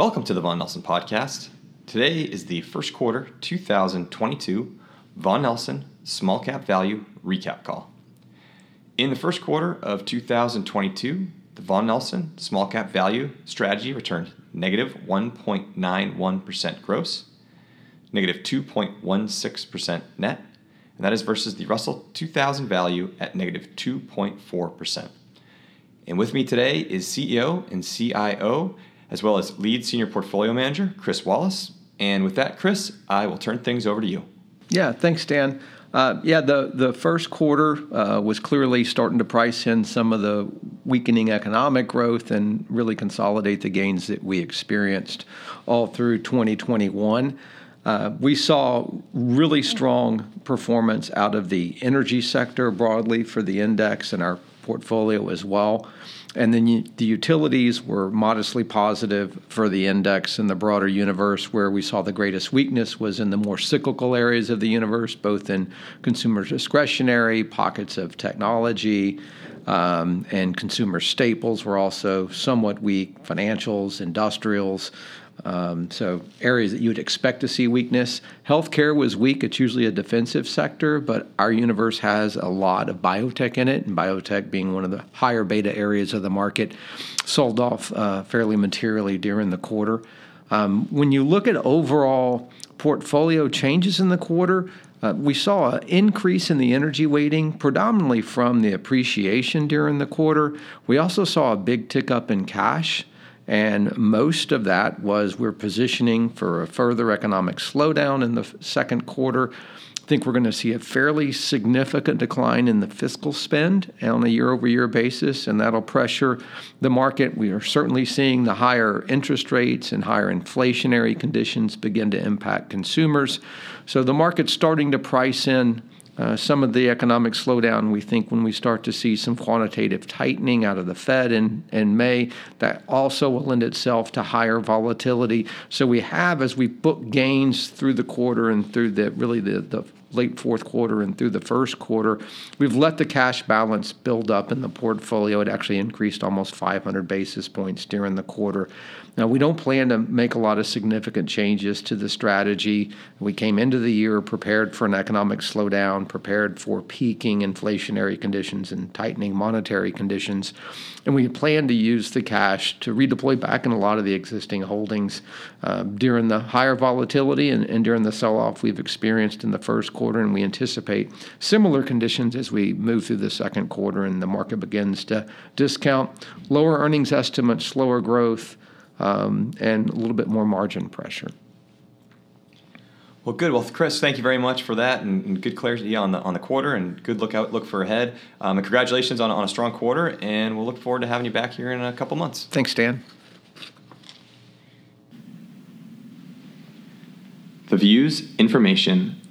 Welcome to the Vaughan Nelson Podcast. Today is the first quarter 2022 Vaughan Nelson Small Cap Value Recap Call. In the first quarter of 2022, the Vaughan Nelson Small Cap Value strategy returned negative 1.91% gross, negative 2.16% net, and that is versus the Russell 2000 value at negative 2.4%. And with me today is CEO and CIO as well as lead senior portfolio manager, Chris Wallace. And with that, Chris, I will turn things over to you. Yeah, thanks, Dan. Uh, yeah, the, the first quarter uh, was clearly starting to price in some of the weakening economic growth and really consolidate the gains that we experienced all through 2021. Uh, we saw really strong performance out of the energy sector broadly for the index and our portfolio as well. And then the utilities were modestly positive for the index in the broader universe, where we saw the greatest weakness was in the more cyclical areas of the universe, both in consumer discretionary, pockets of technology, um, and consumer staples were also somewhat weak, financials, industrials. Um, so areas that you would expect to see weakness. Healthcare was weak. It's usually a defensive sector, but our universe has a lot of biotech in it, and biotech being one of the higher beta areas of the market, sold off uh, fairly materially during the quarter. Um, when you look at overall portfolio changes in the quarter, uh, we saw an increase in the energy weighting, predominantly from the appreciation during the quarter. We also saw a big tick up in cash. And most of that was we're positioning for a further economic slowdown in the second quarter. I think we're going to see a fairly significant decline in the fiscal spend on a year over year basis, and that'll pressure the market. We are certainly seeing the higher interest rates and higher inflationary conditions begin to impact consumers. So the market's starting to price in uh, some of the economic slowdown, we think when we start to see some quantitative tightening out of the Fed in, in May, that also will lend itself to higher volatility. So we have, as we book gains through the quarter and through the really the, the late fourth quarter and through the first quarter, we've let the cash balance build up in the portfolio. It actually increased almost 500 basis points during the quarter. Now, we don't plan to make a lot of significant changes to the strategy. We came into the year prepared for an economic slowdown, prepared for peaking inflationary conditions and tightening monetary conditions. And we plan to use the cash to redeploy back in a lot of the existing holdings uh, during the higher volatility and, and during the sell off we've experienced in the first quarter. Quarter, and we anticipate similar conditions as we move through the second quarter and the market begins to discount lower earnings estimates, slower growth um, and a little bit more margin pressure. Well, good. Well, Chris, thank you very much for that, and, and good clarity on the on the quarter, and good look out look for ahead. Um, and congratulations on, on a strong quarter, and we'll look forward to having you back here in a couple months. Thanks, Dan. The views, information,